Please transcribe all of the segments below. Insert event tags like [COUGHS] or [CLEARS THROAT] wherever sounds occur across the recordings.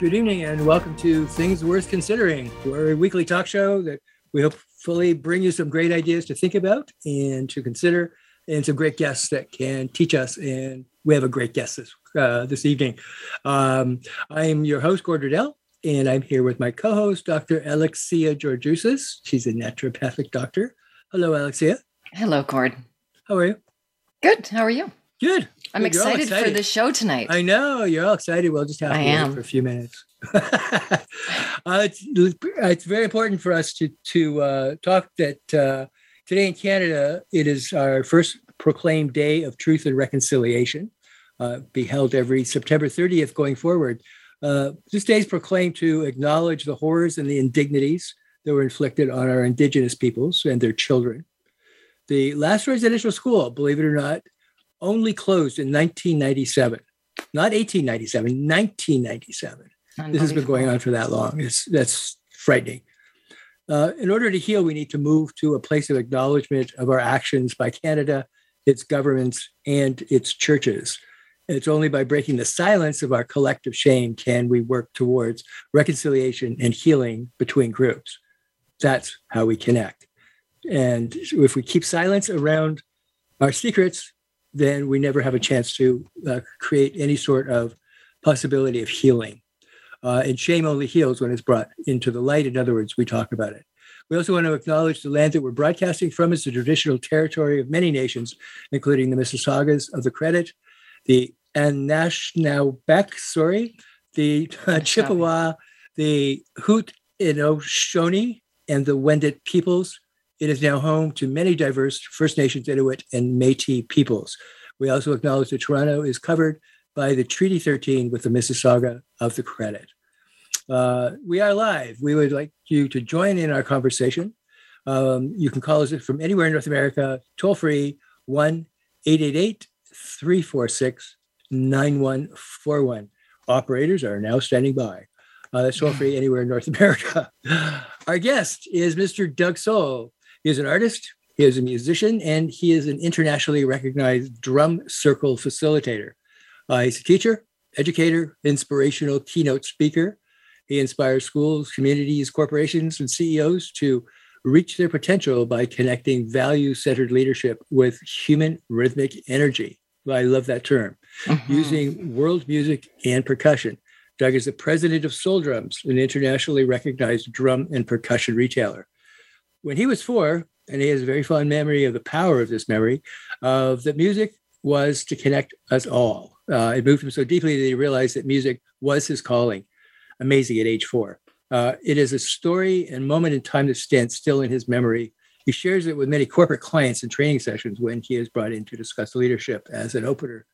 Good evening and welcome to Things Worth Considering. We're a weekly talk show that we hopefully bring you some great ideas to think about and to consider, and some great guests that can teach us. And we have a great guest this uh, this evening. Um, I'm your host, Gord Riddell, and I'm here with my co-host, Dr. Alexia Georgousis. She's a naturopathic doctor. Hello, Alexia. Hello, Gord. How are you? Good. How are you? Good. I'm excited, excited, for the show tonight. I know you're all excited. We'll just have to I wait am. for a few minutes. [LAUGHS] uh, it's, it's very important for us to to uh, talk that uh, today in Canada it is our first proclaimed day of truth and reconciliation, uh, be held every September 30th going forward. Uh, this day is proclaimed to acknowledge the horrors and the indignities that were inflicted on our Indigenous peoples and their children. The last residential school, believe it or not, only closed in 1997, not 1897, 1997. This has been going on for that long. It's, that's frightening. Uh, in order to heal, we need to move to a place of acknowledgement of our actions by Canada, its governments, and its churches. It's only by breaking the silence of our collective shame can we work towards reconciliation and healing between groups. That's how we connect. And if we keep silence around our secrets, then we never have a chance to uh, create any sort of possibility of healing. Uh, and shame only heals when it's brought into the light. In other words, we talk about it. We also want to acknowledge the land that we're broadcasting from is the traditional territory of many nations, including the Mississaugas of the Credit, the Anishinaabeg, sorry, the uh, Chippewa, the Haudenosaunee, and the Wendat peoples. It is now home to many diverse First Nations, Inuit, and Métis peoples. We also acknowledge that Toronto is covered by the Treaty 13 with the Mississauga of the Credit. Uh, we are live. We would like you to join in our conversation. Um, you can call us from anywhere in North America, toll free 1 888 346 9141. Operators are now standing by. Uh, that's toll free anywhere in North [LAUGHS] America. Our guest is Mr. Doug Sole. He is an artist, he is a musician, and he is an internationally recognized drum circle facilitator. Uh, he's a teacher, educator, inspirational keynote speaker. He inspires schools, communities, corporations, and CEOs to reach their potential by connecting value centered leadership with human rhythmic energy. I love that term. Mhm. Using world music and percussion. Doug is the president of Soul Drums, an internationally recognized drum and percussion retailer. When he was four, and he has a very fond memory of the power of this memory, of that music was to connect us all. Uh, it moved him so deeply that he realized that music was his calling. Amazing at age four. Uh, it is a story and moment in time that stands still in his memory. He shares it with many corporate clients in training sessions when he is brought in to discuss leadership as an opener.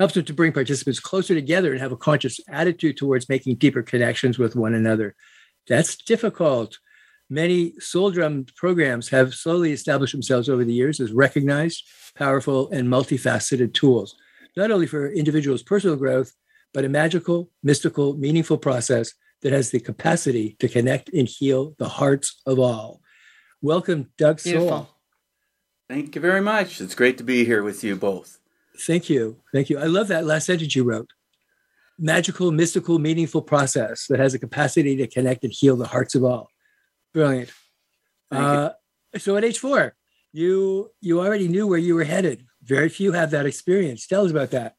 Helps him to bring participants closer together and have a conscious attitude towards making deeper connections with one another. That's difficult. Many soul drum programs have slowly established themselves over the years as recognized, powerful, and multifaceted tools, not only for individuals' personal growth, but a magical, mystical, meaningful process that has the capacity to connect and heal the hearts of all. Welcome, Doug Sole. Thank you very much. It's great to be here with you both. Thank you. Thank you. I love that last sentence you wrote. Magical, mystical, meaningful process that has a capacity to connect and heal the hearts of all. Brilliant. Uh, so at age four, you you already knew where you were headed. Very few have that experience. Tell us about that.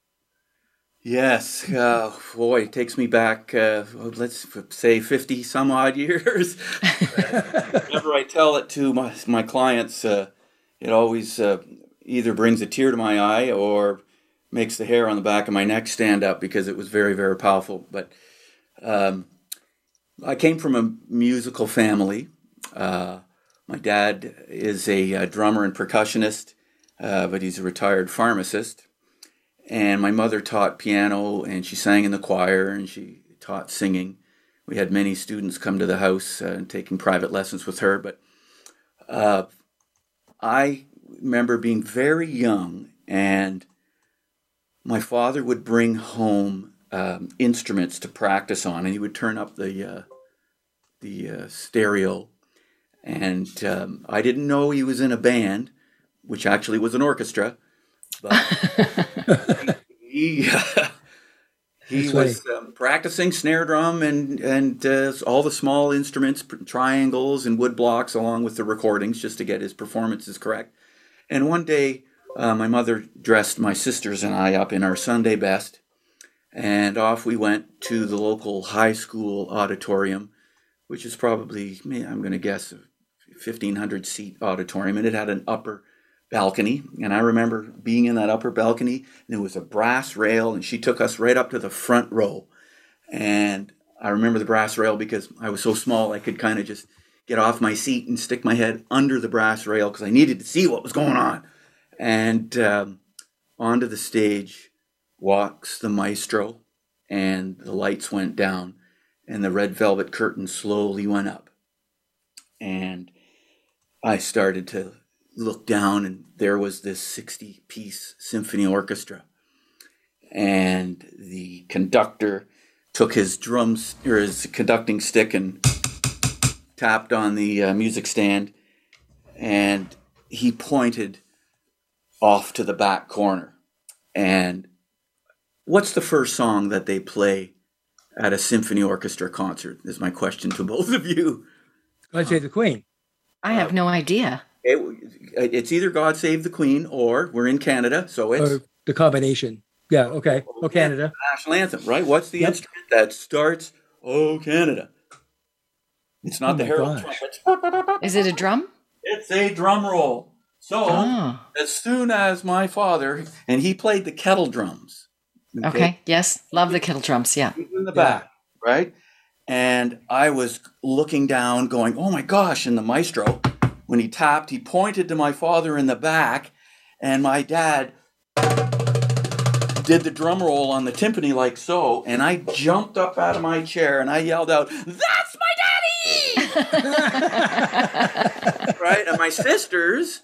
Yes, uh, boy, it takes me back, uh, let's say 50 some odd years. [LAUGHS] Whenever I tell it to my, my clients, uh, it always uh, either brings a tear to my eye or makes the hair on the back of my neck stand up because it was very, very powerful. But um, I came from a musical family. Uh, my dad is a, uh drummer and percussionist, uh, but he's a retired pharmacist and my mother taught piano and she sang in the choir and she taught singing we had many students come to the house uh, and taking private lessons with her. But uh, I remember being very young, and my father would bring home um, instruments to practice on, and he would turn up the uh, the uh, stereo. And um, I didn't know he was in a band, which actually was an orchestra. But [LAUGHS] he, he was um, practicing snare drum and and uh, all the small instruments, triangles and wood blocks, along with the recordings, just to get his performances correct. And one day, uh, my mother dressed my sisters and I up in our Sunday best, and off we went to the local high school auditorium, which is probably, I'm going to guess, a 1500 seat auditorium, and it had an upper balcony. And I remember being in that upper balcony, and it was a brass rail, and she took us right up to the front row. And I remember the brass rail because I was so small, I could kind of just get off my seat and stick my head under the brass rail because I needed to see what was going on. And um, onto the stage walks the maestro, and the lights went down, and the red velvet curtain slowly went up. And I started to look down, and there was this 60 piece symphony orchestra. And the conductor took his drums or his conducting stick and tapped on the uh, music stand, and he pointed off to the back corner. And what's the first song that they play at a symphony orchestra concert? Is my question to [LAUGHS] both of you. God Save the Queen. I have no idea. It, it's either God Save the Queen or we're in Canada, so oh, it's or the combination. Yeah, okay. Oh, Canada. National anthem, right? What's the yep. instrument that starts Oh Canada? It's not oh the herald trumpet. Is it a drum? It's a drum roll. So oh. as soon as my father and he played the kettle drums. Okay. okay. Yes. Love the kettle drums. Yeah. In the back, yeah. right? And I was looking down, going, "Oh my gosh!" And the maestro, when he tapped, he pointed to my father in the back, and my dad did the drum roll on the timpani like so, and I jumped up out of my chair and I yelled out, "That's my daddy. [LAUGHS] right? And my sisters,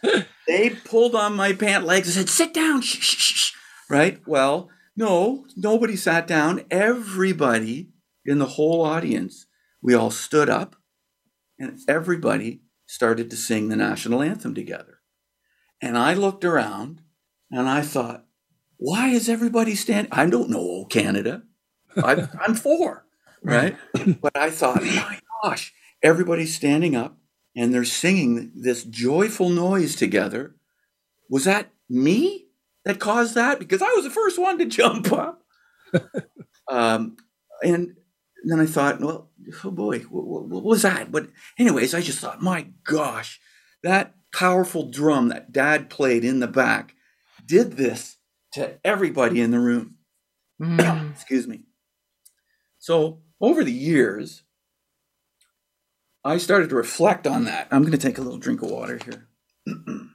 they pulled on my pant legs and said, sit down. Shh, shh, shh. Right? Well, no, nobody sat down. Everybody in the whole audience, we all stood up and everybody started to sing the national anthem together. And I looked around and I thought, why is everybody standing? I don't know oh, Canada. I, I'm four, [LAUGHS] right? But I thought, my gosh, everybody's standing up and they're singing this joyful noise together. Was that me that caused that? Because I was the first one to jump up. [LAUGHS] um, and then I thought, well, oh boy, what, what, was that? But, anyways, I just thought, my gosh, that powerful drum that dad played in the back did this to everybody in the room. Mm. [COUGHS] Excuse me. So, over the years, I started to reflect on that. I'm going to take a little drink of water here. [CLEARS THROAT]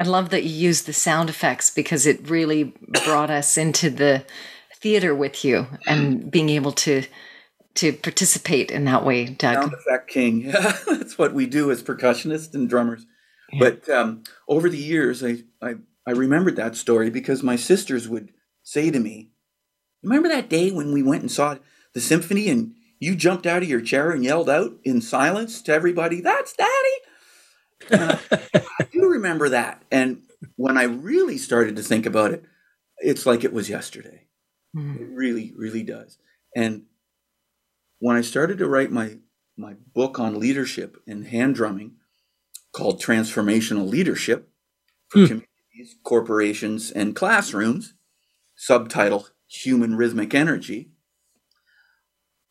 I love that you used the sound effects because it really brought us into the theater with you and being able to to participate in that way, Doug. Sound effect king. [LAUGHS] That's what we do as percussionists and drummers. Yeah. But um, over the years, I, I I remembered that story because my sisters would say to me, "Remember that day when we went and saw the symphony and you jumped out of your chair and yelled out in silence to everybody, That's daddy. Uh, I do remember that. And when I really started to think about it, it's like it was yesterday. Mm. It really, really does. And when I started to write my, my book on leadership and hand drumming called Transformational Leadership for mm. Communities, Corporations, and Classrooms, subtitle Human Rhythmic Energy,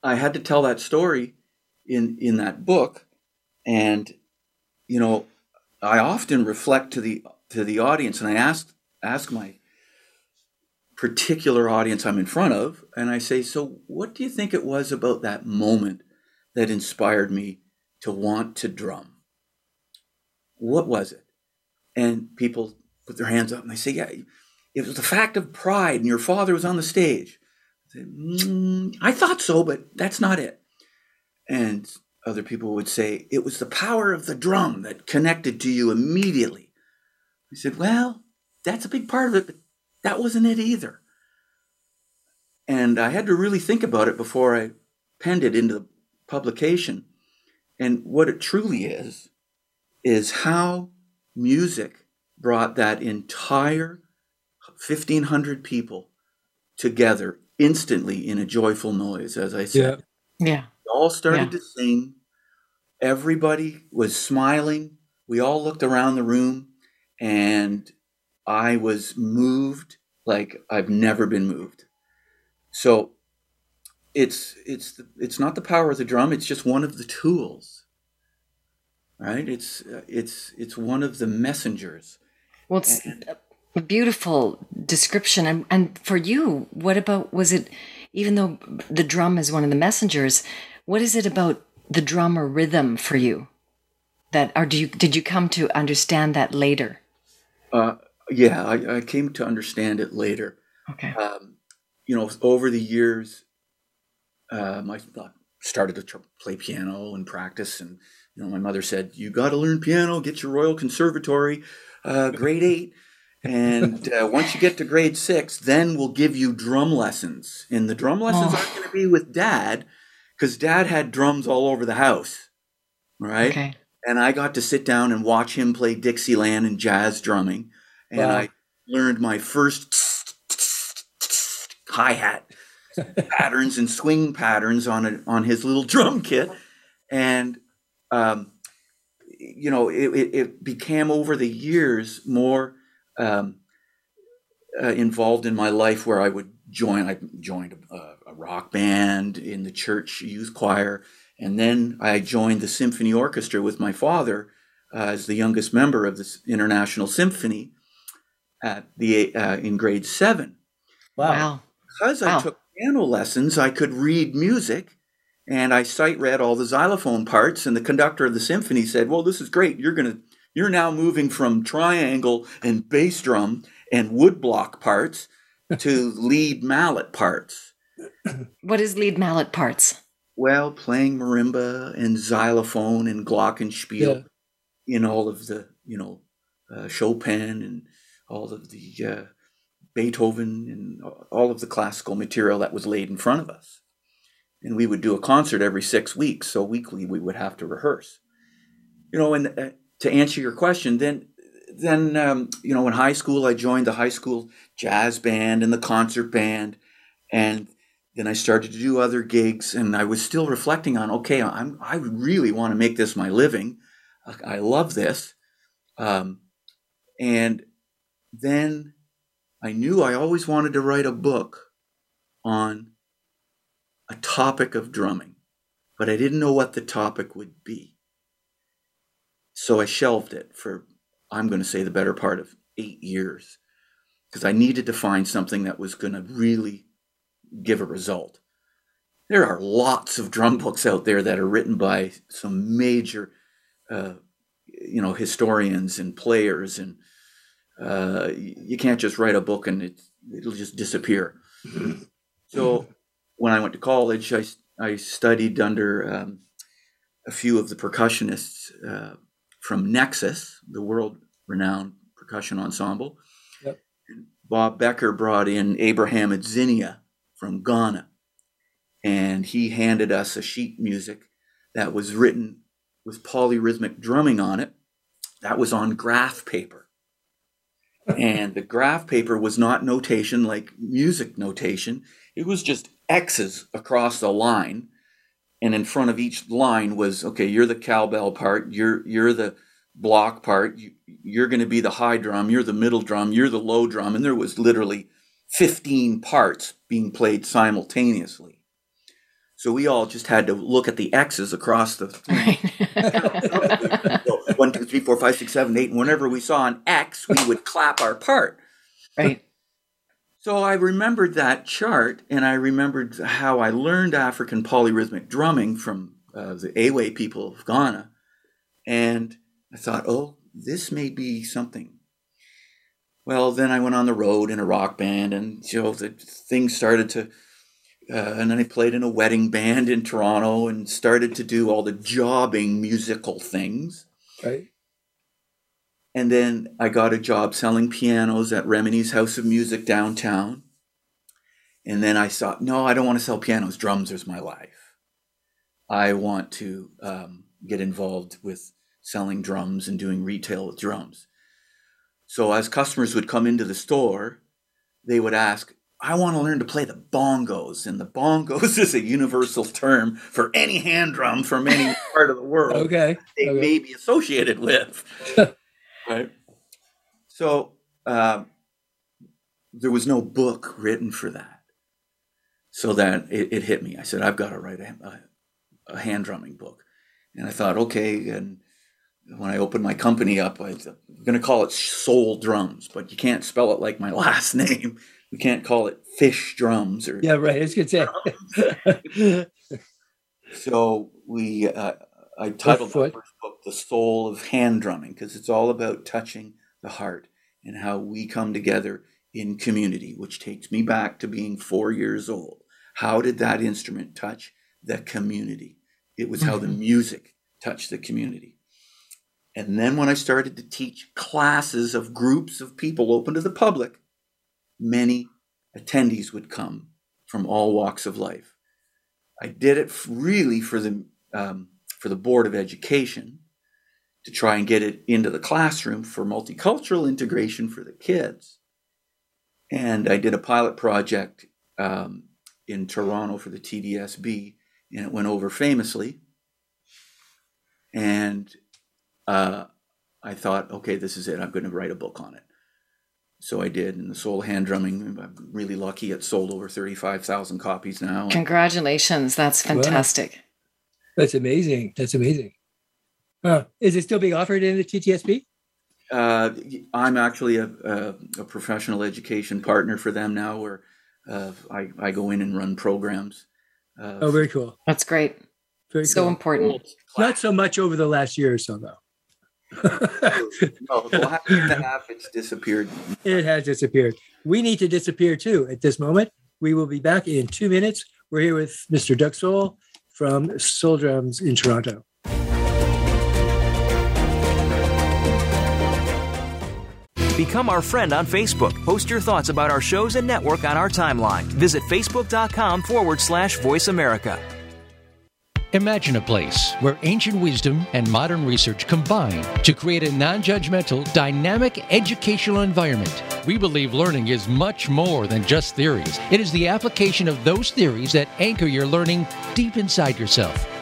I had to tell that story in in that book, and you know, I often reflect to the to the audience, and I ask ask my particular audience I'm in front of, and I say, so what do you think it was about that moment that inspired me to want to drum? What was it? And people put their hands up and they say, yeah, it was the fact of pride, and your father was on the stage. Say, mm, I thought so, but that's not it. And other people would say, it was the power of the drum that connected to you immediately. I said, well, that's a big part of it, but that wasn't it either. And I had to really think about it before I penned it into the publication. And what it truly is, is how music brought that entire 1,500 people together instantly in a joyful noise, as I said. Yeah. yeah. All started yeah. to sing. Everybody was smiling. We all looked around the room, and I was moved like I've never been moved. So it's it's it's not the power of the drum. It's just one of the tools, right? It's it's it's one of the messengers. Well, it's and, a beautiful description. And and for you, what about was it? Even though the drum is one of the messengers, what is it about the drum or rhythm for you? That or do you did you come to understand that later? Uh, yeah, I, I came to understand it later. Okay. Um, you know, over the years, um, I started to tr- play piano and practice. And, you know, my mother said, You got to learn piano, get your Royal Conservatory, uh, grade eight. And [LAUGHS] uh, once you get to grade six, then we'll give you drum lessons. And the drum lessons oh. aren't going to be with dad because dad had drums all over the house. Right. Okay. And I got to sit down and watch him play Dixieland and jazz drumming. And wow. I learned my first hi hat [LAUGHS] patterns and swing patterns on a, on his little drum kit, and um, you know it, it, it, became over the years more um, uh, involved in my life where I would join. I joined a, a, rock band in the church youth choir, and then I joined the symphony orchestra with my father uh, as the youngest member of this international symphony at the uh, in grade seven. Wow! Because wow. I took piano lessons, I could read music and I sight read all the xylophone parts. And the conductor of the symphony said, Well, this is great. You're to, you're now moving from triangle and bass drum and woodblock parts to lead mallet parts. What is lead mallet parts? Well, playing marimba and xylophone and glockenspiel yeah. in all of the, you know, uh, Chopin and all of the uh, Beethoven and all of the classical material that was laid in front of us. And we would do a concert every six weeks, so weekly we would have to rehearse. You know, and uh, to answer your question, then then um, you know in high school I joined the high school jazz band and the concert band, and then I started to do other gigs, and I was still reflecting on okay, I'm I really want to make this my living. I love this, um, and then I knew I always wanted to write a book on a topic of drumming, but I didn't know what the topic would be. So I shelved it for, I'm going to say, the better part of eight years because I needed to find something that was going to really give a result. There are lots of drum books out there that are written by some major, uh, you know, historians and players and uh, you can't just write a book and it, it'll just disappear. [LAUGHS] so when I went to college, I, I studied under um, a few of the percussionists uh, from Nexus, the world renowned percussion ensemble. Bob Becker brought in Abraham Adzenyah from Ghana, and he handed us a sheet music that was written with polyrhythmic drumming on it. That was on graph paper and the graph paper was not notation like music notation. It was just X's across the line. And in front of each line was, okay, you're the cowbell part, you're you're the block part, you, you're going to be the high drum, you're the middle drum, you're the low drum, and there was literally 15 parts being played simultaneously. So we all just had to look at the X's across the [LAUGHS] so one, two, three, four, five, six, seven, eight. And whenever we saw an X, we would clap our part. Right. So I remembered that chart, and I remembered how I learned African polyrhythmic drumming from uh, the Ewe people of Ghana, and I thought, oh, this may be something. Well, then I went on the road in a rock band, and you know, the things started to uh, and then I played in a wedding band in Toronto and started to do all the jobbing musical things. Right. And then I got a job selling pianos at Remenyi's House of Music downtown. And then I thought, no, I don't want to sell pianos. Drums is my life. I want to um, get involved with selling drums and doing retail with drums. So as customers would come into the store, they would ask, I want to learn to play the bongos. And the bongos [LAUGHS] is a universal term for any hand drum from any [LAUGHS] part of the world Okay. they okay. may be associated with. [LAUGHS] right. So uh, there was no book written for that. So that it, it hit me. I said, I've got to write a, a, a hand drumming book. And I thought, okay. And when I opened my company up, I, am going to call it Soul Drums, but you can't spell it like my [LAUGHS] last name. We can't call it Fish Drums or Yeah, right. I was gonna say. [LAUGHS] So we, uh, I titled my first book "The Soul of Hand Drumming" because it's all about touching the heart and how we come together in community. Which takes me back to being four years old. How did that instrument touch the community? It was how the music touched the community. And then when I started to teach classes of groups of people open to the public, many attendees would come from all walks of life. I did it really for the um, for the board of education to try and get it into the classroom for multicultural integration for the kids. And I did a pilot project um, in Toronto for the TDSB, and it went over famously. And uh, I thought, okay, this is it. I'm going to write a book on it. So I did, and the soul hand drumming. I'm really lucky. It sold over thirty-five thousand copies now. Congratulations. That's fantastic. That's amazing. That's amazing. Uh, is it still being offered in the TDSB? Uh, I'm actually a, a, a professional education partner for them now, where uh, I, I go in and run programs. Uh, Oh, very cool. That's great. Very So cool. important. Not so much over the last year or so, though. [LAUGHS] no, the and a half, it's disappeared. it has disappeared. We need to disappear too at this moment. We will be back in two minutes. We're here with Mr. Doug Sole from Soul Drums in Toronto. Become our friend on Facebook. Post your thoughts about our shows and network on our timeline. Visit facebook.com forward slash voice America. Imagine a place where ancient wisdom and modern research combine to create a non judgmental, dynamic educational environment. We believe learning is much more than just theories, it is the application of those theories that anchor your learning deep inside yourself.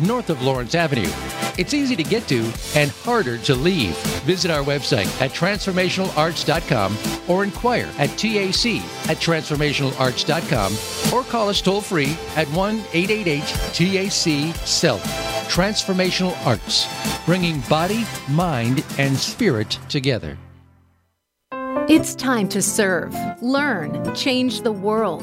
north of Lawrence Avenue. It's easy to get to and harder to leave. Visit our website at transformationalarts.com or inquire at TAC at transformationalarts.com or call us toll free at 1 888 TAC SELF. Transformational Arts, bringing body, mind, and spirit together. It's time to serve, learn, change the world.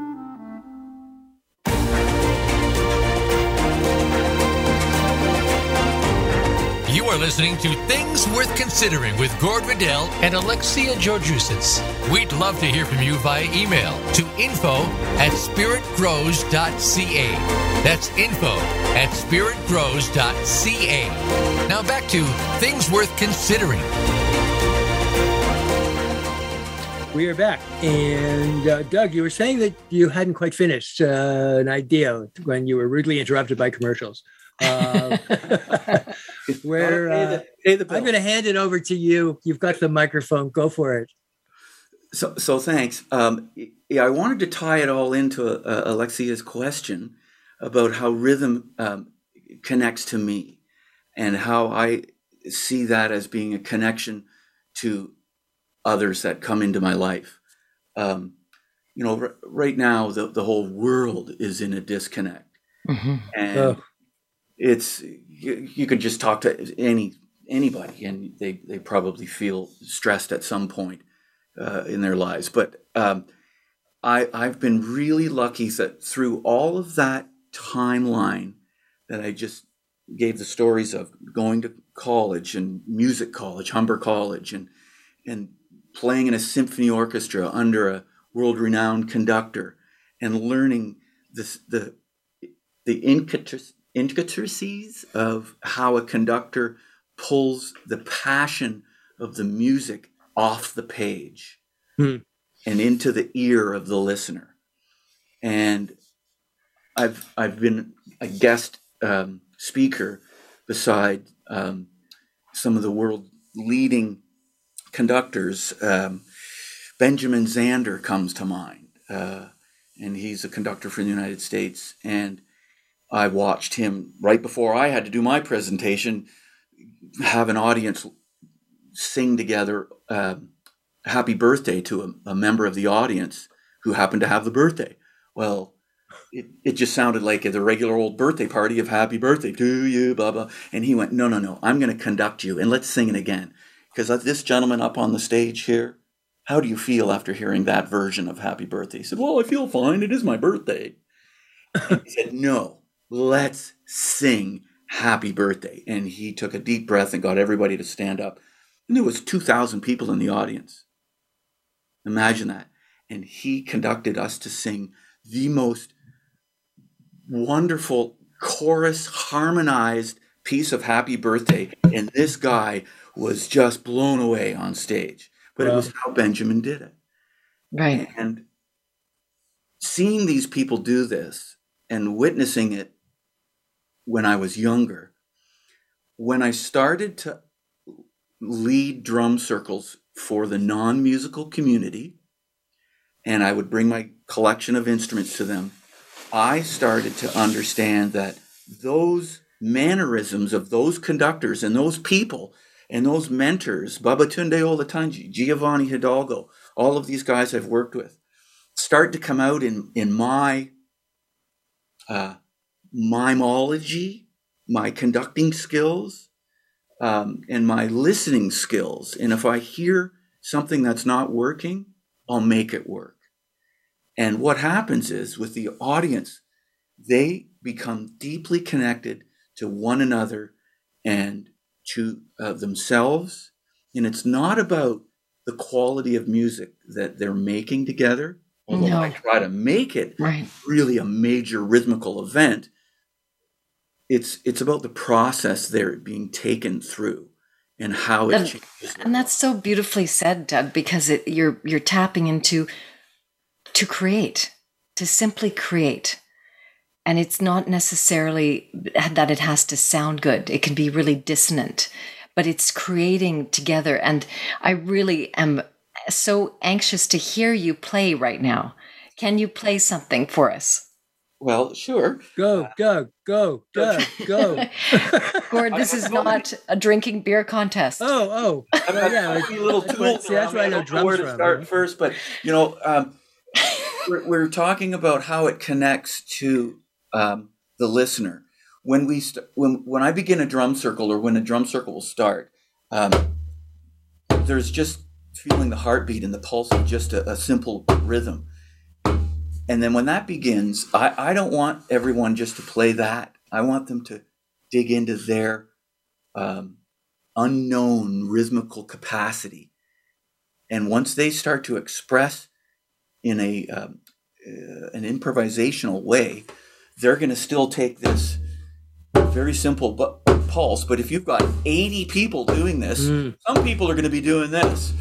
Are listening to Things Worth Considering with Gord Riddell and Alexia Georgousis. We'd love to hear from you via email to info at spiritgrows.ca. That's info at spiritgrows.ca. Now back to Things Worth Considering. We are back. And uh, Doug, you were saying that you hadn't quite finished uh, an idea when you were rudely interrupted by commercials. [LAUGHS] Uh, [LAUGHS] where uh, I'm going to hand it over to you. You've got the microphone. Go for it. So, so thanks. Um, yeah, I wanted to tie it all into uh, Alexia's question about how rhythm um, connects to me and how I see that as being a connection to others that come into my life. Um, you know, r- right now the, the whole world is in a disconnect, mm-hmm. and oh. It's you, you can just talk to any anybody, and they they probably feel stressed at some point uh, in their lives. But um, I I've been really lucky that through all of that timeline that I just gave the stories of going to college and music college, Humber College, and and playing in a symphony orchestra under a world renowned conductor and learning this, the, the intricacies of how a conductor pulls the passion of the music off the page hmm. and into the ear of the listener. And I've, I've been a guest um, speaker beside um, some of the world leading conductors, um, Benjamin Zander comes to mind, uh, and he's a conductor for the United States. And I watched him right before I had to do my presentation have an audience sing together uh, "Happy Birthday" to a, a member of the audience who happened to have the birthday. Well, it, it just sounded like the regular old birthday party of happy birthday to you, blah, blah. And he went, no, no, no, I'm going to conduct you and let's sing it again. Because this gentleman up on the stage here, how do you feel after hearing that version of Happy Birthday? He said, Well, I feel fine. It is my birthday. [LAUGHS] he said, No, let's sing Happy Birthday. And he took a deep breath and got everybody to stand up. And there was 2,000 people in the audience. Imagine that. And he conducted us to sing the most wonderful chorus harmonized piece of Happy Birthday. And this guy was just blown away on stage. But it was how Benjamin did it. Right. And seeing these people do this and witnessing it when I was younger, when I started to lead drum circles for the non musical community, and I would bring my collection of instruments to them, I started to understand that those mannerisms of those conductors and those people and those mentors, Babatunde Olatunji, Giovanni Hidalgo, all of these guys I've worked with, start to come out in, in my uh, mimology, my conducting skills, um, and my listening skills. And if I hear something that's not working, I'll make it work. And what happens is with the audience, they become deeply connected to one another and to uh, themselves. And it's not about the quality of music that they're making together, although no. I try to make it right. really a major rhythmical event. It's it's about the process they're being taken through and how it and, changes. And that's so beautifully said, Doug, because it, you're you're tapping into to create, to simply create. And it's not necessarily that it has to sound good. It can be really dissonant, but it's creating together. And I really am so anxious to hear you play right now. Can you play something for us? Well, sure. Go, go, go, go, go. [LAUGHS] Gord, this is [LAUGHS] not a drinking beer contest. Oh, oh. I'm yeah, a little tool. See, that's why I know drums where to start first, but you know, um, we're, we're, talking about how it connects to um, the listener. When we st- when when I begin a drum circle, or when a drum circle will start, um, there's just feeling the heartbeat and the pulse of just a, a simple rhythm. And then when that begins, I, I don't want everyone just to play that. I want them to dig into their um, unknown rhythmical capacity. And once they start to express in a um, uh, an improvisational way, they're going to still take this very simple but pulse. But if you've got 80 people doing this, mm. some people are going to be doing this.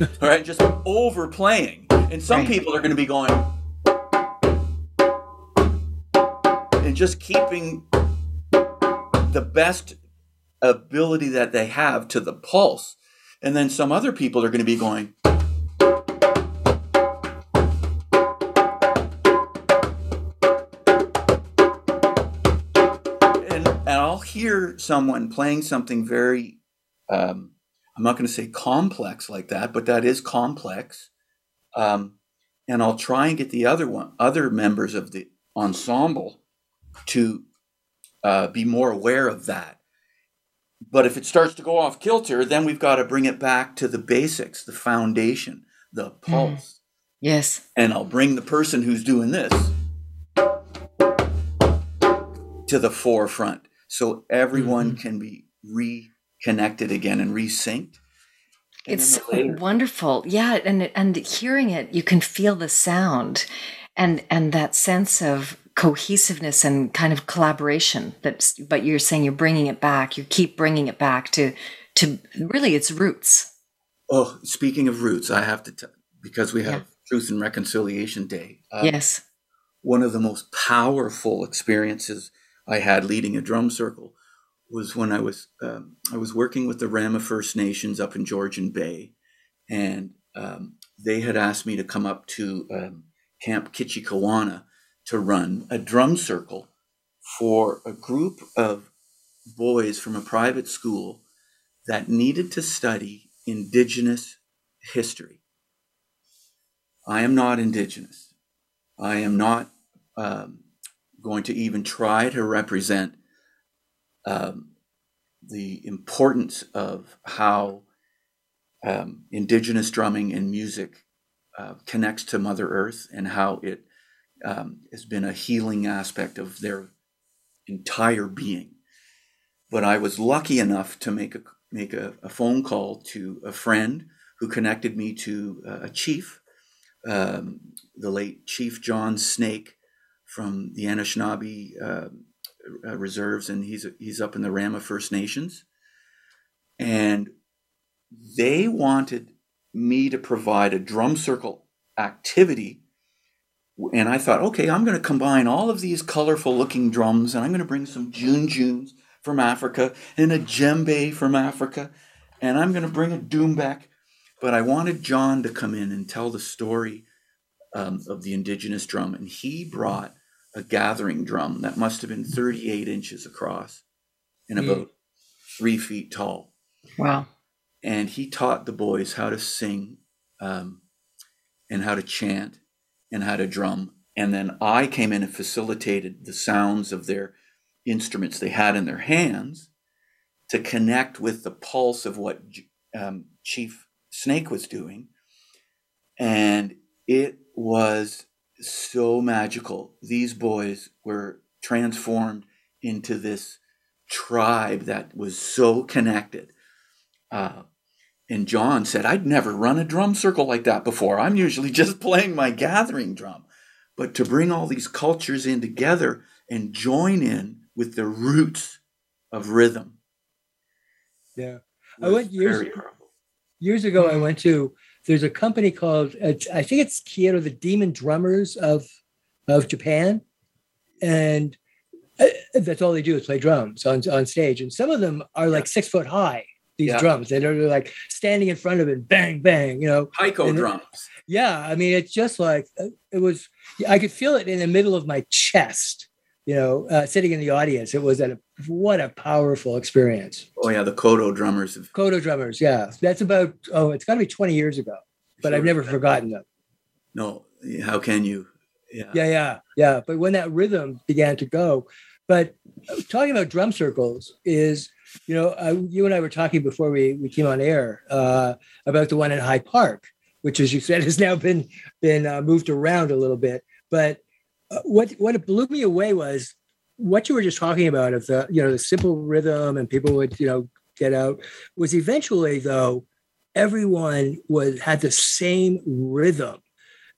[LAUGHS] all right, just overplaying. And some Right. people are going to be going and just keeping the best ability that they have to the pulse. And then some other people are going to be going and, and I'll hear someone playing something very, um, I'm not going to say complex like that, but that is complex. Um, and I'll try and get the other one, other members of the ensemble, to uh, be more aware of that. But if it starts to go off kilter, then we've got to bring it back to the basics, the foundation, the pulse. Yes. And I'll bring the person who's doing this to the forefront so everyone can be reconnected again and resynced. And It's so later- wonderful. Yeah, and and hearing it, you can feel the sound and and that sense of cohesiveness and kind of collaboration that's but you're saying you're bringing it back. You keep bringing it back to to really its roots. Oh, speaking of roots, I have to tell because we have Yeah. Truth and Reconciliation Day. um, yes. One of the most powerful experiences I had leading a drum circle was when I was um, I was working with the Rama First Nations up in Georgian Bay, and um, they had asked me to come up to um, Camp Kitchikewana to run a drum circle for a group of boys from a private school that needed to study Indigenous history. I am not Indigenous. I am not um, going to even try to represent um, the importance of how um, Indigenous drumming and music uh, connects to Mother Earth and how it um, has been a healing aspect of their entire being. But I was lucky enough to make a make a, a phone call to a friend who connected me to uh, a chief, um, the late Chief John Snake from the Anishinaabe uh, uh, reserves, and he's he's up in the Rama First Nations, and they wanted me to provide a drum circle activity. And I thought, okay, I'm going to combine all of these colorful looking drums, and I'm going to bring some junjuns from Africa and a djembe from Africa, and I'm going to bring a doumbek. But I wanted John to come in and tell the story um, of the indigenous drum, and he brought a gathering drum that must have been 38 inches across and Mm. about three feet tall. Wow. And he taught the boys how to sing um, and how to chant and how to drum. And then I came in and facilitated the sounds of their instruments they had in their hands to connect with the pulse of what um, Chief Snake was doing. And it was so magical. These boys were transformed into this tribe that was so connected. Uh, and John said, I'd never run a drum circle like that before. I'm usually [LAUGHS] just playing my gathering drum. But to bring all these cultures in together and join in with the roots of rhythm. Yeah. I went years- years ago i went to there's a company called it's, i think it's kyoto the demon drummers of of japan. And uh, that's all they do is play drums on, on stage. And some of them are like six foot high these Yeah. drums. And they're like standing in front of it bang bang you know. Taiko And- drums. yeah i mean it's just like uh, it was i could feel it in the middle of my chest you know uh, sitting in the audience it was a what a powerful experience Oh yeah, the Kodo drummers. Have, kodo drummers yeah that's about oh it's got to be 20 years ago but I've never forgotten them. No, how can you? Yeah. Yeah, yeah, yeah. But when that rhythm began to go, but uh, talking about drum circles is, you know, uh, you and I were talking before we, we came on air uh, about the one in Hyde Park, which, as you said, has now been been uh, moved around a little bit. But Uh, what what blew me away was what you were just talking about of the you know the simple rhythm and people would you know get out was eventually though everyone was had the same rhythm.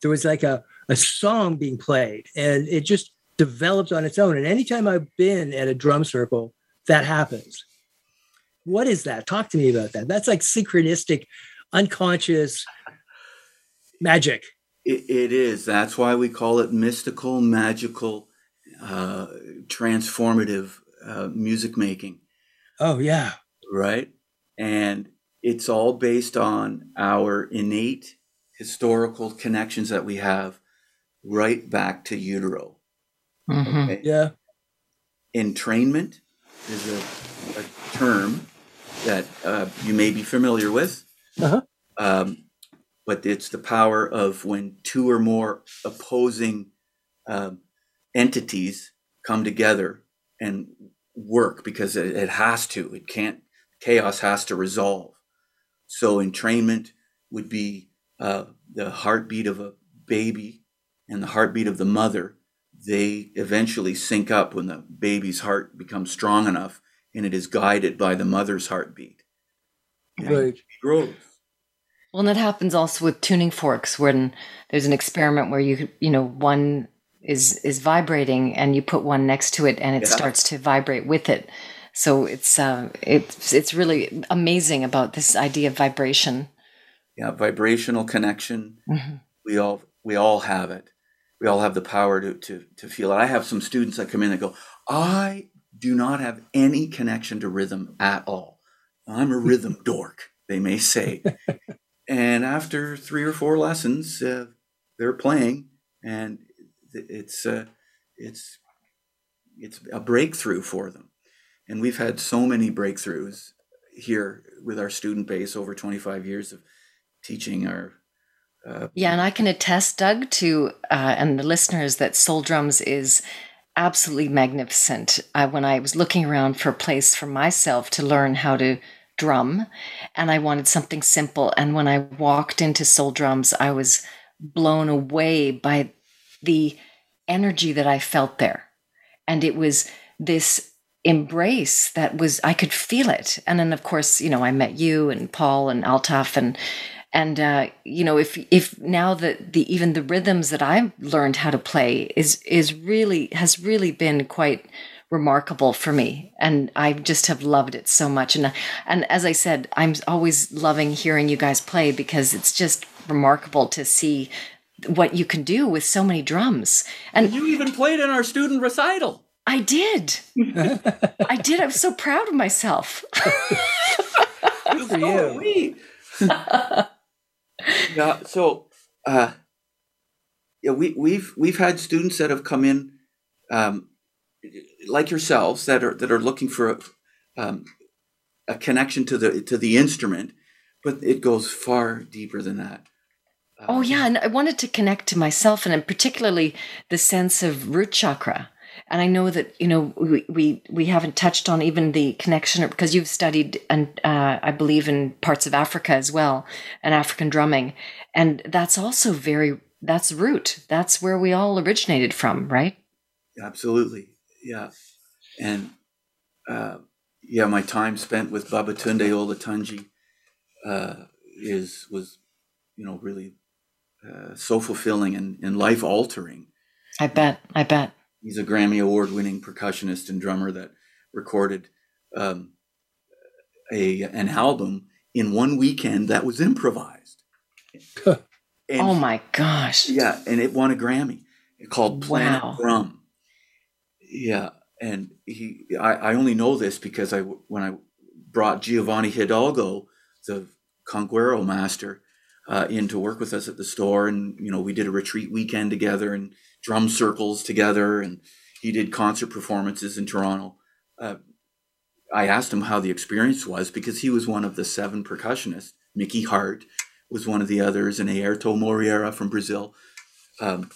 There was like a, a song being played and it just developed on its own. And anytime i've been at a drum circle that happens. What is that? Talk to me about that. That's like synchronistic unconscious magic. It, it is. That's why we call it mystical, magical, uh, transformative uh, music making. Oh yeah, right. And it's all based on our innate historical connections that we have right back to utero. Mm-hmm. Okay? Yeah. Entrainment is a, a term that uh, you may be familiar with. Uh-huh. Um, but it's the power of when two or more opposing um, entities come together and work because it, it, has to. It can't. Chaos has to resolve. So entrainment would be uh, the heartbeat of a baby and the heartbeat of the mother. They eventually sync up when the baby's heart becomes strong enough and it is guided by the mother's heartbeat. And right. grows. Well, and that happens also with tuning forks when there's an experiment where you you know one is is vibrating and you put one next to it and it yeah. starts to vibrate with it. So it's uh, it's it's really amazing about this idea of vibration. Yeah, vibrational connection. Mm-hmm. We all we all have it. We all have the power to to to feel it. I have some students that come in and go, I do not have any connection to rhythm at all. I'm a rhythm dork, they may say. And after three or four lessons, uh, they're playing, and it's uh, it's it's a breakthrough for them. And we've had so many breakthroughs here with our student base over 25 years of teaching our. Uh, yeah, and I can attest, Doug, to uh, and the listeners that Soul Drums is absolutely magnificent. I, when I was looking around for a place for myself to learn how to drum and I wanted something simple. And when I walked into Soul Drums, I was blown away by the energy that I felt there. And it was this embrace that was, I could feel it. And then, of course, you know, I met you and Paul and Altaf and, and uh, you know if if now that the even the rhythms that I've learned how to play is is really has really been quite remarkable for me. And i just have loved it so much. And and as i said i'm always loving hearing you guys play because it's just remarkable to see what you can do with so many drums. And you even played in our student recital. I did. [LAUGHS] I did. I was so proud of myself. [LAUGHS] Good for you. [LAUGHS] yeah so uh yeah we we've we've had students that have come in um like yourselves that are that are looking for a, um, a connection to the to the instrument, but it goes far deeper than that. oh yeah, and I wanted to connect to myself, and particularly the sense of root chakra. And I know that you know we we, we haven't touched on even the connection because you've studied and uh, I believe in parts of Africa as well, and African drumming, and that's also very that's root. That's where we all originated from, right? Absolutely yeah, and uh, yeah, my time spent with Babatunde Olatunji uh, is was you know really uh, so fulfilling and, and life altering. I bet. I bet. He's a Grammy Award winning percussionist and drummer that recorded um, a an album in one weekend that was improvised. [LAUGHS] oh my gosh! Yeah, and it won a Grammy called Planet wow. Drum. Yeah, and he, I, I only know this because I when I brought Giovanni Hidalgo, the conguero master, uh, in to work with us at the store, and you know we did a retreat weekend together and drum circles together, and he did concert performances in Toronto. Uh, I asked him how the experience was because he was one of the seven percussionists. Mickey Hart was one of the others, and Airto Moreira from Brazil. Um,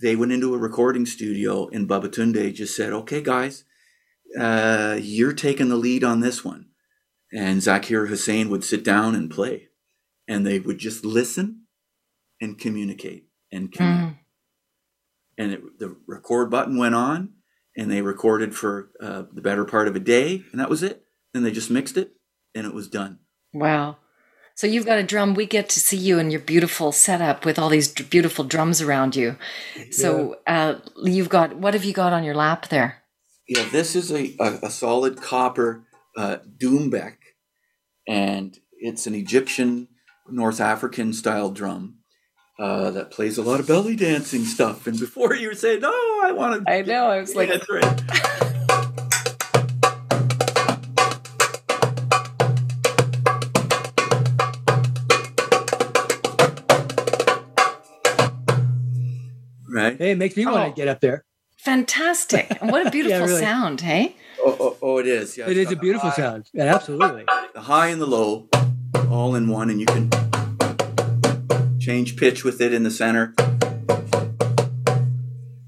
they went into a recording studio and Babatunde just said, okay, guys, uh, you're taking the lead on this one. And Zakir Hussain would sit down and play. And they would just listen and communicate and communicate. Mm. And it, the record button went on and they recorded for uh, the better part of a day. And that was it. Then they just mixed it and it was done. Wow. So you've got a drum. We get to see you in your beautiful setup with all these beautiful drums around you. So uh, you've got what have you got on your lap there? Yeah, this is a, a, a solid copper uh, and it's an Egyptian North African style drum uh, that plays a lot of belly dancing stuff. And before you were saying, "No, I want to," I know. I was like, that's right. [LAUGHS] right? Hey, it makes me want Oh. to get up there. fantastic! And [LAUGHS] what a beautiful really. sound, hey? Oh, oh, oh, it is. Yeah, it is a beautiful high- sound. Yeah, absolutely. The high and the low, all in one, and you can change pitch with it in the center.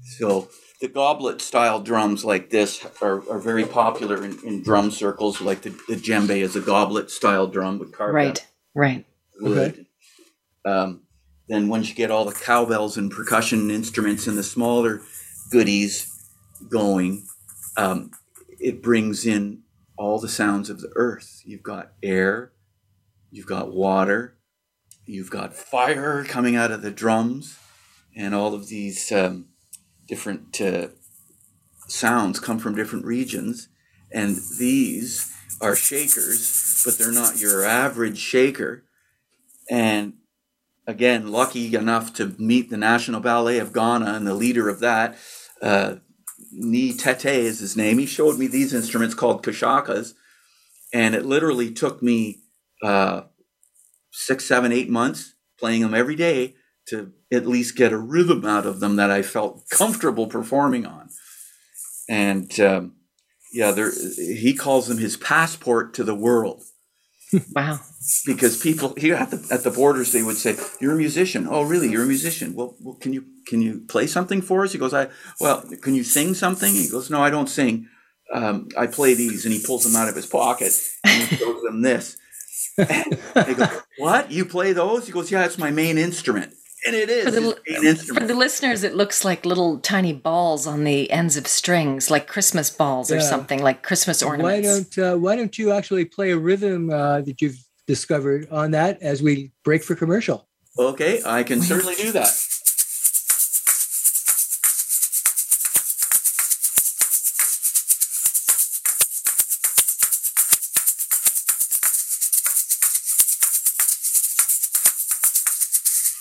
So the goblet style drums like this are, are very popular in, in drum circles. Like the, the djembe is a goblet style drum with carved Right, right. wood. Um, then once you get all the cowbells and percussion instruments and the smaller goodies going, um, it brings in all the sounds of the earth. You've got air, you've got water, you've got fire coming out of the drums, and all of these um, different uh, sounds come from different regions. And these are shakers, but they're not your average shaker. And again, lucky enough to meet the National Ballet of Ghana and the leader of that, uh, Ni Tete is his name. He showed me these instruments called kashakas, and it literally took me uh, six, seven, eight months playing them every day to at least get a rhythm out of them that I felt comfortable performing on. And um, yeah, there, he calls them his passport to the world Wow. because people here at the at the borders they would say you're a musician. Oh really? You're a musician. Well, well can you can you play something for us? He goes i well can you sing something? He goes no i don't sing. Um, i play these. And he pulls them out of his pocket and he shows them this. [LAUGHS] They go what? You play those? He goes yeah it's my main instrument and it is For the, his main for the listeners, it looks like little tiny balls on the ends of strings, like Christmas balls or something, like Christmas Why ornaments. don't uh, Why don't you actually play a rhythm uh, that you've discovered on that as we break for commercial? okay i can certainly do that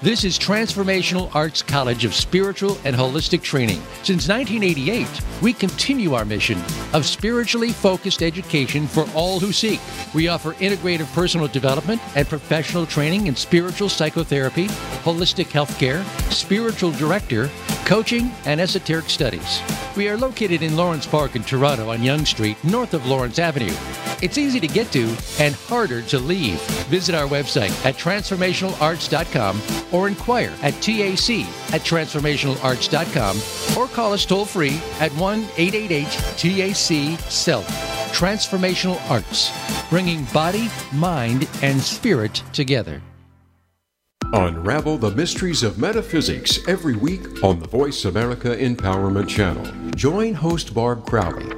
This is Transformational Arts College of Spiritual and Holistic Training. Since 1988, we continue our mission of spiritually focused education for all who seek. We offer integrative personal development and professional training in spiritual psychotherapy, holistic healthcare, spiritual director, coaching, and esoteric studies. We are located in Lawrence Park in Toronto on Yonge Street, north of Lawrence Avenue. It's easy to get to and harder to leave. Visit our website at transformationalarts.com or inquire at TAC at transformationalarts.com or call us toll free at 1 888 TAC SELF. Transformational Arts, bringing body, mind, and spirit together. Unravel the mysteries of metaphysics every week on the Voice America Empowerment Channel. Join host Barb Crowley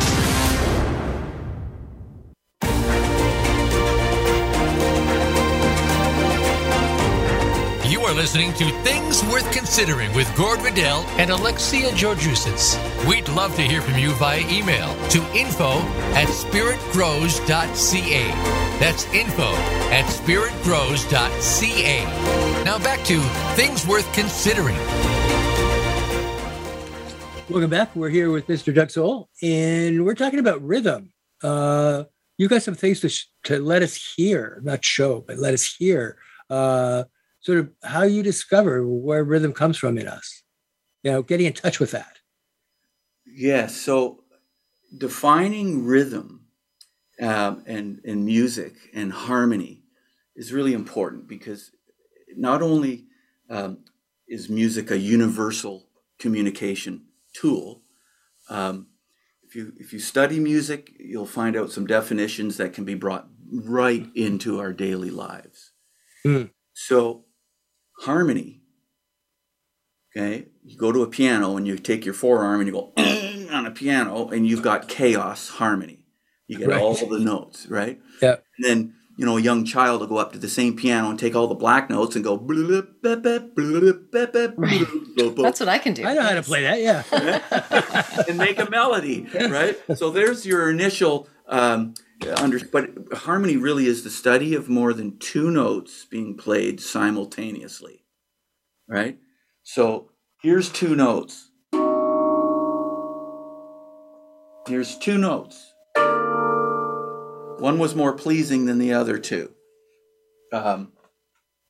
listening to Things Worth Considering with Gord Riddell and Alexia Georgousis. We'd love to hear from you via email to info at spiritgrows.ca. That's info at spiritgrows.ca. Now back to Things Worth Considering. Welcome back. We're here with Mr. Sole, and we're talking about rhythm. Uh, you got some things to, sh- to let us hear, not show, but let us hear uh, sort of how you discover where rhythm comes from in us. You know, getting in touch with that. Yes. So defining rhythm um, and, and music and harmony is really important because not only um, is music a universal communication tool, um, if you if you study music, you'll find out some definitions that can be brought right into our daily lives. Mm. So harmony, okay, you go to a piano and you take your forearm and you go on a piano and you've got chaos harmony. You get Right. all the notes, right? Yeah. And then you know a young child will go up to the same piano and take all the black notes and go. That's what I can do. I know how to play that. Yeah. and make a melody, right? So there's your initial um, under. But harmony really is the study of more than two notes being played simultaneously, right? So here's two notes. Here's two notes. One was more pleasing than the other two. Um,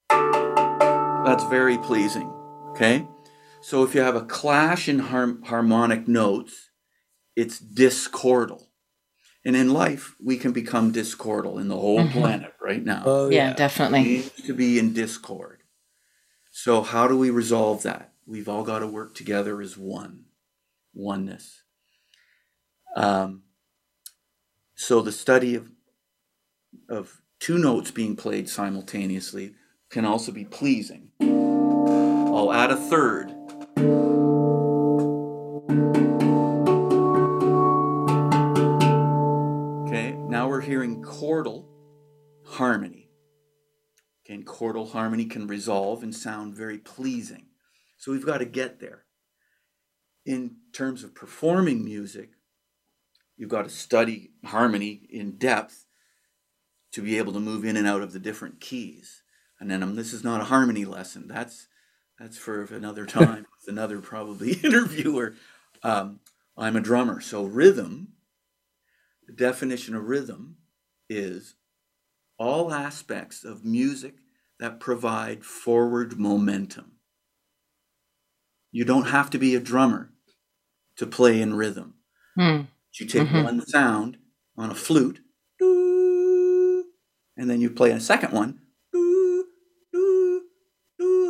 that's very pleasing. Okay. So if you have a clash in har- harmonic notes, it's discordal. And in life, we can become discordal in the whole Mhm. planet right now. Oh, yeah, yeah. definitely. We need to be in discord. So how do we resolve that? We've all got to work together as one, oneness. Um, so the study of of two notes being played simultaneously can also be pleasing. I'll add a third. Chordal harmony. Okay, and chordal harmony can resolve and sound very pleasing. So we've got to get there. In terms of performing music, you've got to study harmony in depth to be able to move in and out of the different keys. And then um, this is not a harmony lesson. That's that's for another [LAUGHS] time with another probably [LAUGHS] interviewer. Um, I'm a drummer, so rhythm. The definition of rhythm is all aspects of music that provide forward momentum. You don't have to be a drummer to play in rhythm. Hmm. You take Mhm. one sound on a flute, and then you play a second one, and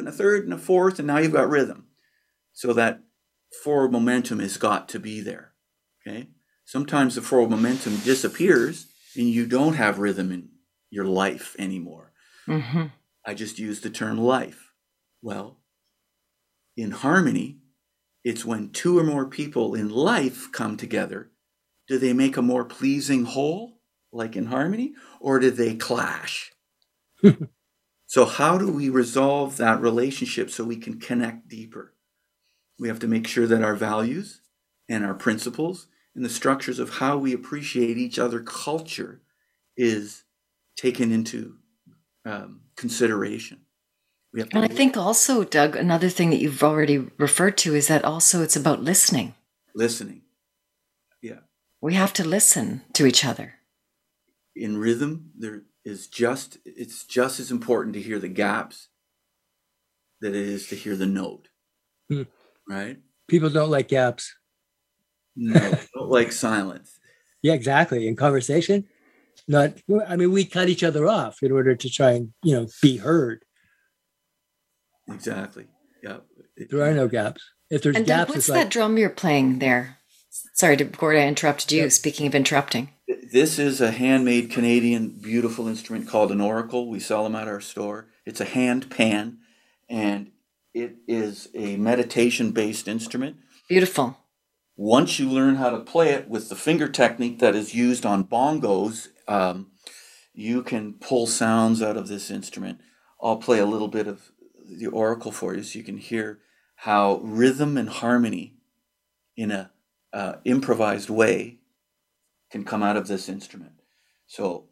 a third and a fourth, and now you've got rhythm. So that forward momentum has got to be there. Okay. Sometimes the forward momentum disappears and you don't have rhythm in your life anymore. hmm I just used the term life. Well, in harmony, it's when two or more people in life come together. Do they make a more pleasing whole, like in harmony, or do they clash? [LAUGHS] so, how do we resolve that relationship so we can connect deeper? We have to make sure that our values and our principles and the structures of how we appreciate each other culture is taken into um, consideration. We have And I think also, Doug, another thing that you've already referred to is that also it's about listening. listening. Yeah. We have to listen to each other. In rhythm, there is just it's just as important to hear the gaps that it is to hear the note. Hmm. Right? People don't like gaps. No, [LAUGHS] don't like silence. Yeah, exactly. In conversation, not. I mean, we cut each other off in order to try and you know be heard. Exactly. Yeah. There are no gaps. If there's And Doug, gaps, what's it's that like drum you're playing there? Sorry, to, Gord, I interrupted you. Yeah. Speaking of interrupting. This is a handmade Canadian beautiful instrument called an oracle. We sell them at our store. It's a hand pan and it is a meditation based instrument. Beautiful. Once you learn how to play it with the finger technique that is used on bongos, um, you can pull sounds out of this instrument. I'll play a little bit of the oracle for you so you can hear how rhythm and harmony in a uh, improvised way can come out of this instrument. So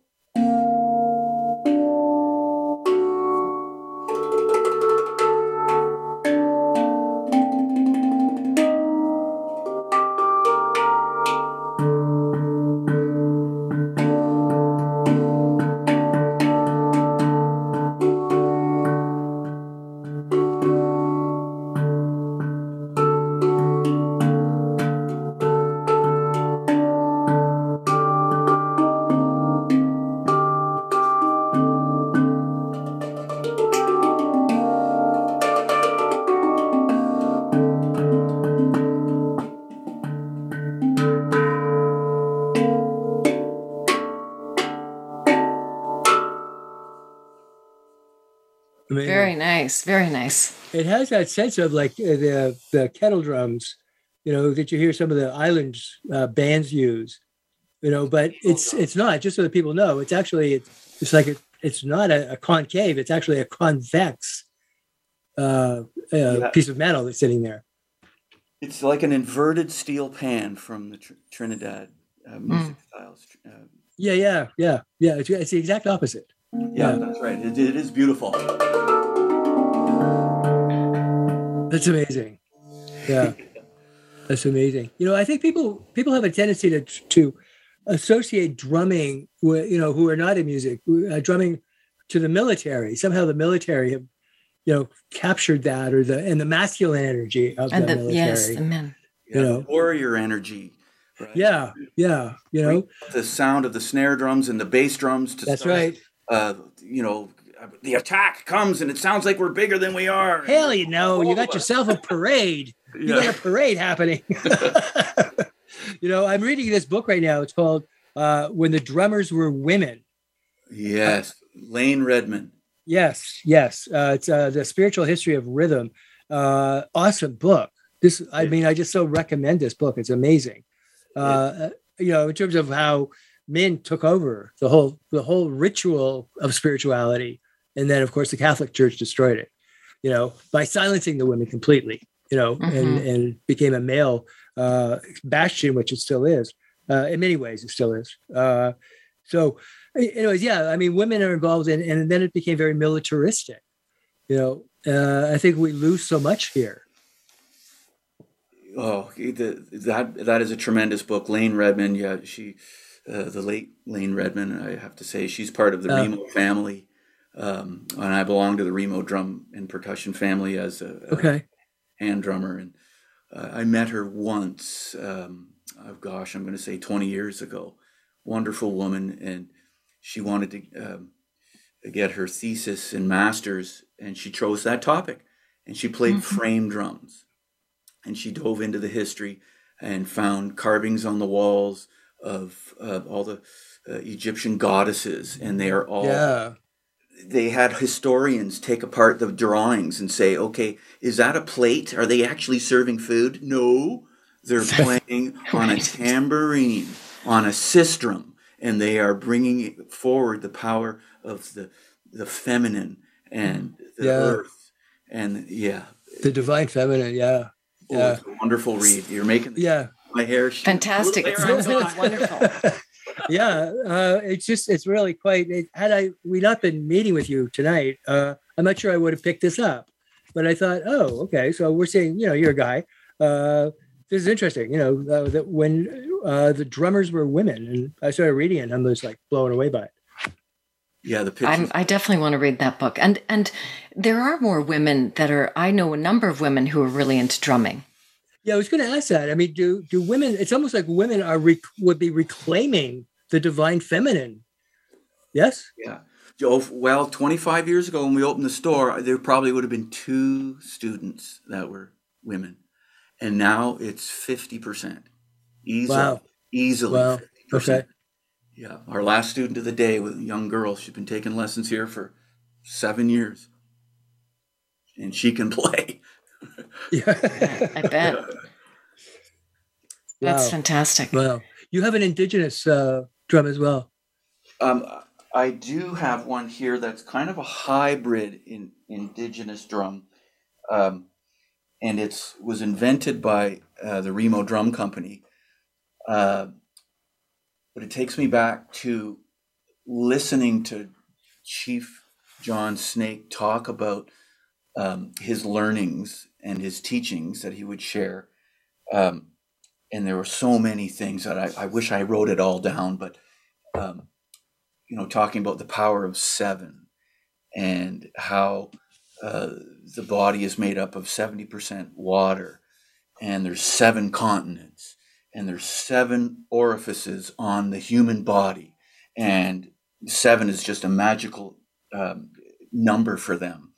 It has that sense of like uh, the the kettle drums, you know, that you hear some of the islands uh, bands use, you know. But it's it's not just so that people know. It's actually it's, it's like a, it's not a, a concave. It's actually a convex uh, uh, Yeah. piece of metal that's sitting there. it's like an inverted steel pan from the tr- Trinidad uh, music styles. Uh, Yeah, yeah, yeah, yeah. It's, it's the exact opposite. yeah, that's right. It, it is beautiful. That's amazing. Yeah, that's amazing. You know, I think people people have a tendency to to associate drumming with you know who are not in music, uh, drumming to the military. Somehow the military have you know captured that or the and the masculine energy of And the, the, military. yes, the men. You know. warrior energy. Right? yeah, yeah. You know, the sound of the snare drums and the bass drums. To that's start, right. Uh, you know, the attack comes and it sounds like we're bigger than we are. Hell, you know, you got yourself a parade. [LAUGHS] You got a parade happening. [LAUGHS] [LAUGHS] you know, I'm reading this book right now. It's called uh, "When the Drummers Were Women." Yes, Layne Redmond. Yes, yes. Uh, it's uh, the spiritual history of rhythm. Uh, awesome book. This, I mean, I just so recommend this book. It's amazing. Uh, you know, in terms of how men took over the whole the whole ritual of spirituality, and then of course the Catholic Church destroyed it. You know, by silencing the women completely. You know, and Mhm. and became a male uh, bastion, which it still is. Uh, in many ways, it still is. Uh, so, anyways, yeah, I mean, women are involved in, and then it became very militaristic. You know, uh, I think we lose so much here. Oh, the, that that is a tremendous book. Layne Redmond. Yeah, she, uh, the late Layne Redmond. I have to say, she's part of the Oh. Remo family, um, and I belong to the Remo drum and percussion family as a, a Okay. hand drummer. And uh, I met her once. Um, oh gosh, I'm going to say 20 years ago. Wonderful woman, and she wanted to um, get her thesis and masters, and she chose that topic, and she played frame drums, and she dove into the history and found carvings on the walls of uh, all the uh, Egyptian goddesses, and they are all Yeah. They had historians take apart the drawings and say, okay, is that a plate? Are they actually serving food? No, they're [LAUGHS] playing on a tambourine, on a sistrum, and they are bringing forward the power of the the feminine and the Yeah. earth. And yeah, The divine feminine. Yeah. oh, Yeah. it's a wonderful read. You're making Yeah. my hair sh- Fantastic. It sounds hair it's wonderful. [LAUGHS] yeah. Uh, it's just, it's really quite, it, had I, we not been meeting with you tonight, uh, I'm not sure I would have picked this up, but I thought, oh, okay. So we're saying, you know, you're a guy. Uh, this is interesting, you know, uh, that when uh, the drummers were women and I started reading it and I'm just like blown away by it. Yeah, the pictures. I'm, I definitely want to read that book. And and there are more women that are. I know a number of women who are really into drumming. Yeah, I was going to ask that. I mean, do do women? It's almost like women are rec- would be reclaiming the divine feminine. Yes. Yeah. Oh, well, 25 years ago when we opened the store, there probably would have been two students that were women. And now it's 50%. Easily. Wow. Easily. Wow. 50%. Okay. Yeah. Our last student of the day was a young girl. She's been taking lessons here for seven years. And she can play. Yeah. I bet [LAUGHS] that's Wow. fantastic. Wow. You have an indigenous uh, drum as well. Um, I do have one here that's kind of a hybrid in indigenous drum, um, and it was invented by uh, the Remo Drum Company. Uh, but it takes me back to listening to Chief John Snake talk about um, his learnings and his teachings that he would share. Um, and there were so many things that I, I, wish I wrote it all down, but um, you know, talking about the power of seven and how uh, the body is made up of 70% water and there's seven continents and there's seven orifices on the human body and seven is just a magical um, number for them.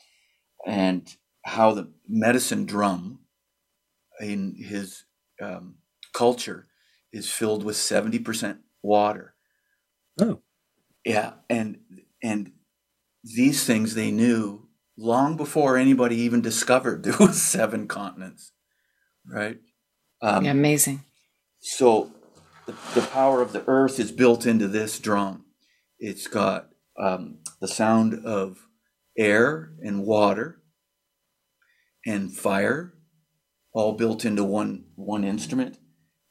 And how the medicine drum in his um, culture is filled with 70% water. Oh. Yeah and and these things they knew long before anybody even discovered [LAUGHS] there was seven continents right? Um, yeah, amazing. so the, the power of the earth is built into this drum. It's got um, the sound of air and water and fire all built into one one instrument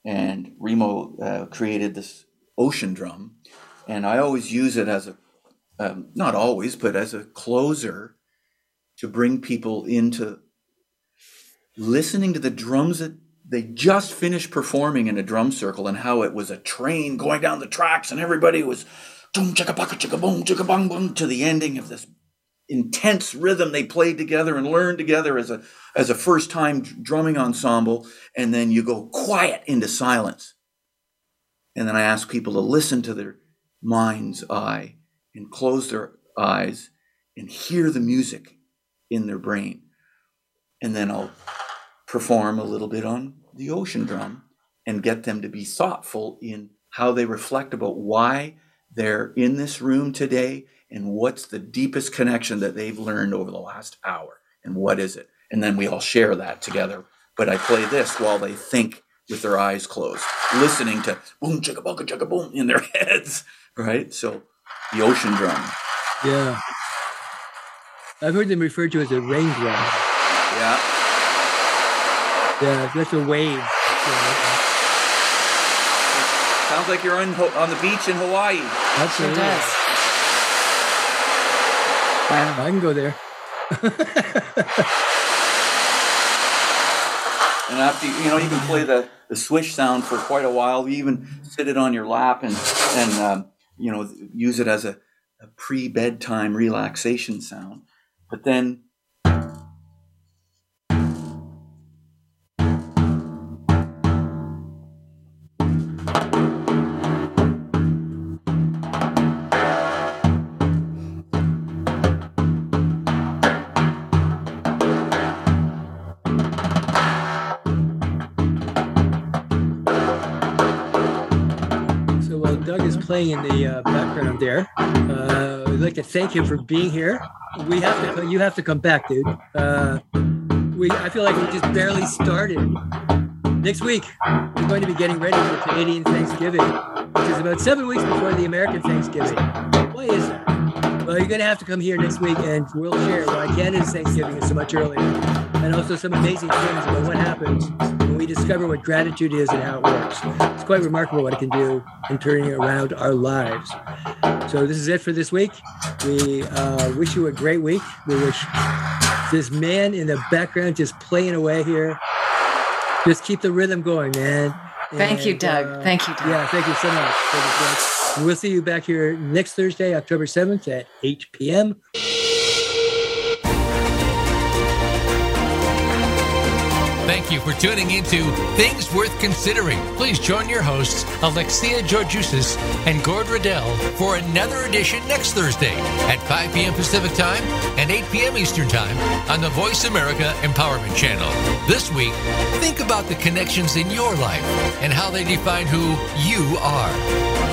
and remo uh, created this ocean drum. And i always use it as a um, not always but as a closer to bring people into listening to the drums that they just finished performing in a drum circle and how it was a train going down the tracks and everybody was boom chicka baka chicka boom chicka bong boom to the ending of this intense rhythm they played together and learned together as a as a first time drumming ensemble and then you go quiet into silence. And then i ask people to listen to their mind's eye and close their eyes and hear the music in their brain. And then i'll perform a little bit on the ocean drum and get them to be thoughtful in how they reflect about why they're in this room today and what's the deepest connection that they've learned over the last hour and what is it? And then we all share that together. But i play this while they think with their eyes closed listening to boom chicka boom chicka boom in their [LAUGHS] heads right? So the ocean drum. Yeah. I've heard them referred to as a rain drum. Yeah. Yeah that's a wave. Yeah. Sounds like you're on on the beach in Hawaii. That's sure does. I can go there. and after you know, you can play the, the swish sound for quite a while. You even sit it on your lap and and um, you know use it as a, a pre bedtime relaxation sound. But then playing in the uh, background there. Uh, I'd like to thank you for being here. We have to, you have to come back, dude. Uh, we, I feel like we just barely started. Next week, we're going to be getting ready for Canadian Thanksgiving, which is about seven weeks before the American Thanksgiving. Why is that? Well, you're going to have to come here next week and we'll share why Canada's Thanksgiving is so much earlier and also some amazing things about what happens when we discover what gratitude is and how it works. It's quite remarkable what it can do in turning around our lives. So, this is it for this week. We uh, wish you a great week. We wish this man in the background just playing away here. Just keep the rhythm going, man. Thank and, you, Doug. Uh, thank you, Doug. Yeah, thank you so much. We'll see you back here next Thursday, October 7th at 8 p.m. Thank you for tuning into Things Worth Considering. Please join your hosts, Alexia Georgousis and Gord Riddell, for another edition next Thursday at 5 p.m. Pacific Time and 8 p.m. Eastern Time on the Voice America Empowerment Channel. This week, think about the connections in your life and how they define who you are.